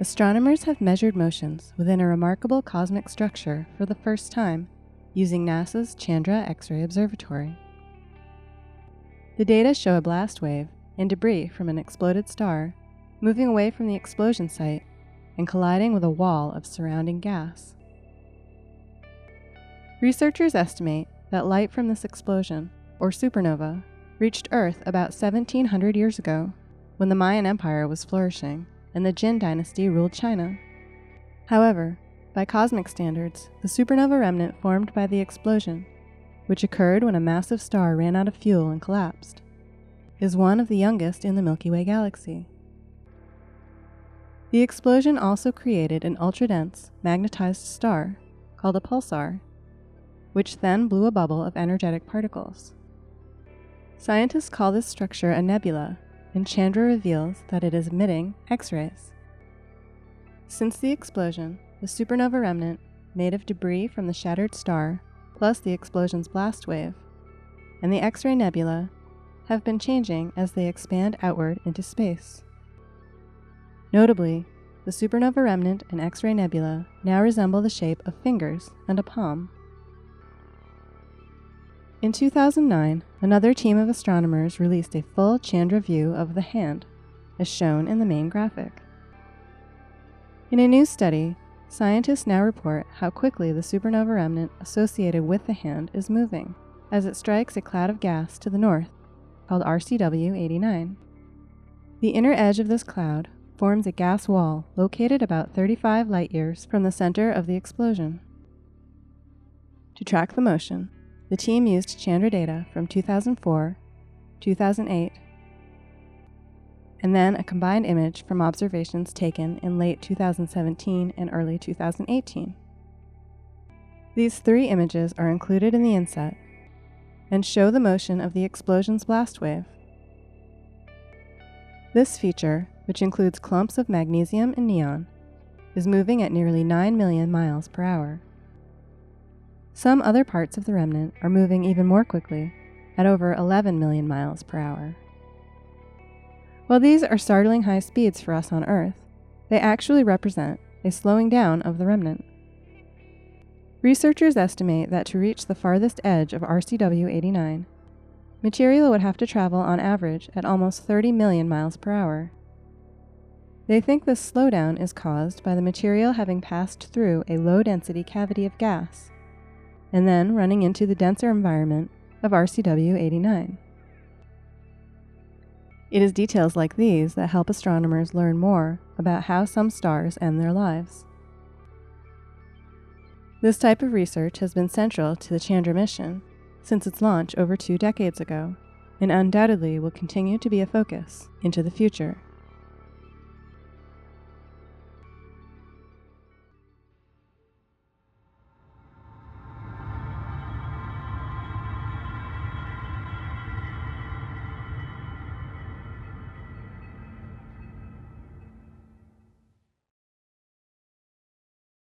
astronomers have measured motions within a remarkable cosmic structure for the first time using NASA's Chandra X ray Observatory. The data show a blast wave and debris from an exploded star moving away from the explosion site and colliding with a wall of surrounding gas. Researchers estimate that light from this explosion, or supernova, reached Earth about 1700 years ago when the Mayan Empire was flourishing and the Jin dynasty ruled China. However, by cosmic standards, the supernova remnant formed by the explosion, which occurred when a massive star ran out of fuel and collapsed, is one of the youngest in the Milky Way galaxy. The explosion also created an ultra-dense, magnetized star called a pulsar, which then blew a bubble of energetic particles. Scientists call this structure a nebula and Chandra reveals that it is emitting X rays. Since the explosion, the supernova remnant, made of debris from the shattered star, plus the explosion's blast wave, and the X ray nebula have been changing as they expand outward into space. Notably, the supernova remnant and X ray nebula now resemble the shape of fingers and a palm. In 2009, another team of astronomers released a full Chandra view of the hand, as shown in the main graphic. In a new study, scientists now report how quickly the supernova remnant associated with the hand is moving as it strikes a cloud of gas to the north, called RCW 89. The inner edge of this cloud forms a gas wall located about 35 light years from the center of the explosion. To track the motion, the team used Chandra data from 2004, 2008, and then a combined image from observations taken in late 2017 and early 2018. These three images are included in the inset and show the motion of the explosion's blast wave. This feature, which includes clumps of magnesium and neon, is moving at nearly 9 million miles per hour. Some other parts of the remnant are moving even more quickly, at over 11 million miles per hour. While these are startling high speeds for us on Earth, they actually represent a slowing down of the remnant. Researchers estimate that to reach the farthest edge of RCW 89, material would have to travel on average at almost 30 million miles per hour. They think this slowdown is caused by the material having passed through a low density cavity of gas and then running into the denser environment of RCW 89. It is details like these that help astronomers learn more about how some stars end their lives. This type of research has been central to the Chandra mission since its launch over two decades ago, and undoubtedly will continue to be a focus into the future.